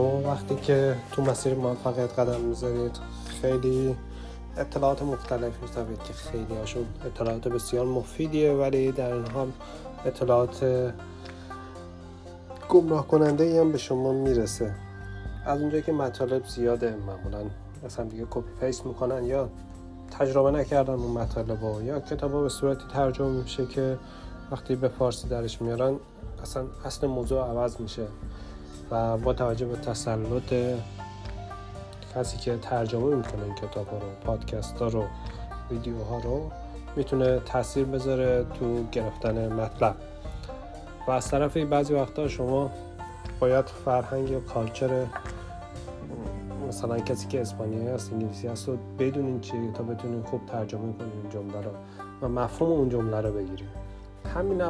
وقتی که تو مسیر موفقیت قدم می‌ذارید خیلی اطلاعات مختلف میشنوید که خیلی هاشون اطلاعات بسیار مفیدیه ولی در این حال اطلاعات گمراه کننده ای هم به شما می‌رسه. از اونجایی که مطالب زیاده معمولا مثلا دیگه کپی پیست می‌کنن یا تجربه نکردن اون مطالب و یا کتاب به صورتی ترجمه میشه که وقتی به فارسی درش میارن اصلا اصل موضوع عوض میشه. و با توجه به تسلط کسی که ترجمه می‌کنه این کتاب ها رو پادکست ها رو ویدیوها رو می‌تونه تاثیر بذاره تو گرفتن مطلب. و از طرف بعضی وقتا شما باید فرهنگ یا کالچر مثلا کسی که اسپانیایی هست انگلیسی هست و بدونین چی تا بتونین خوب ترجمه کنین این جمله رو و مفهوم اون جمله رو بگیرین. همین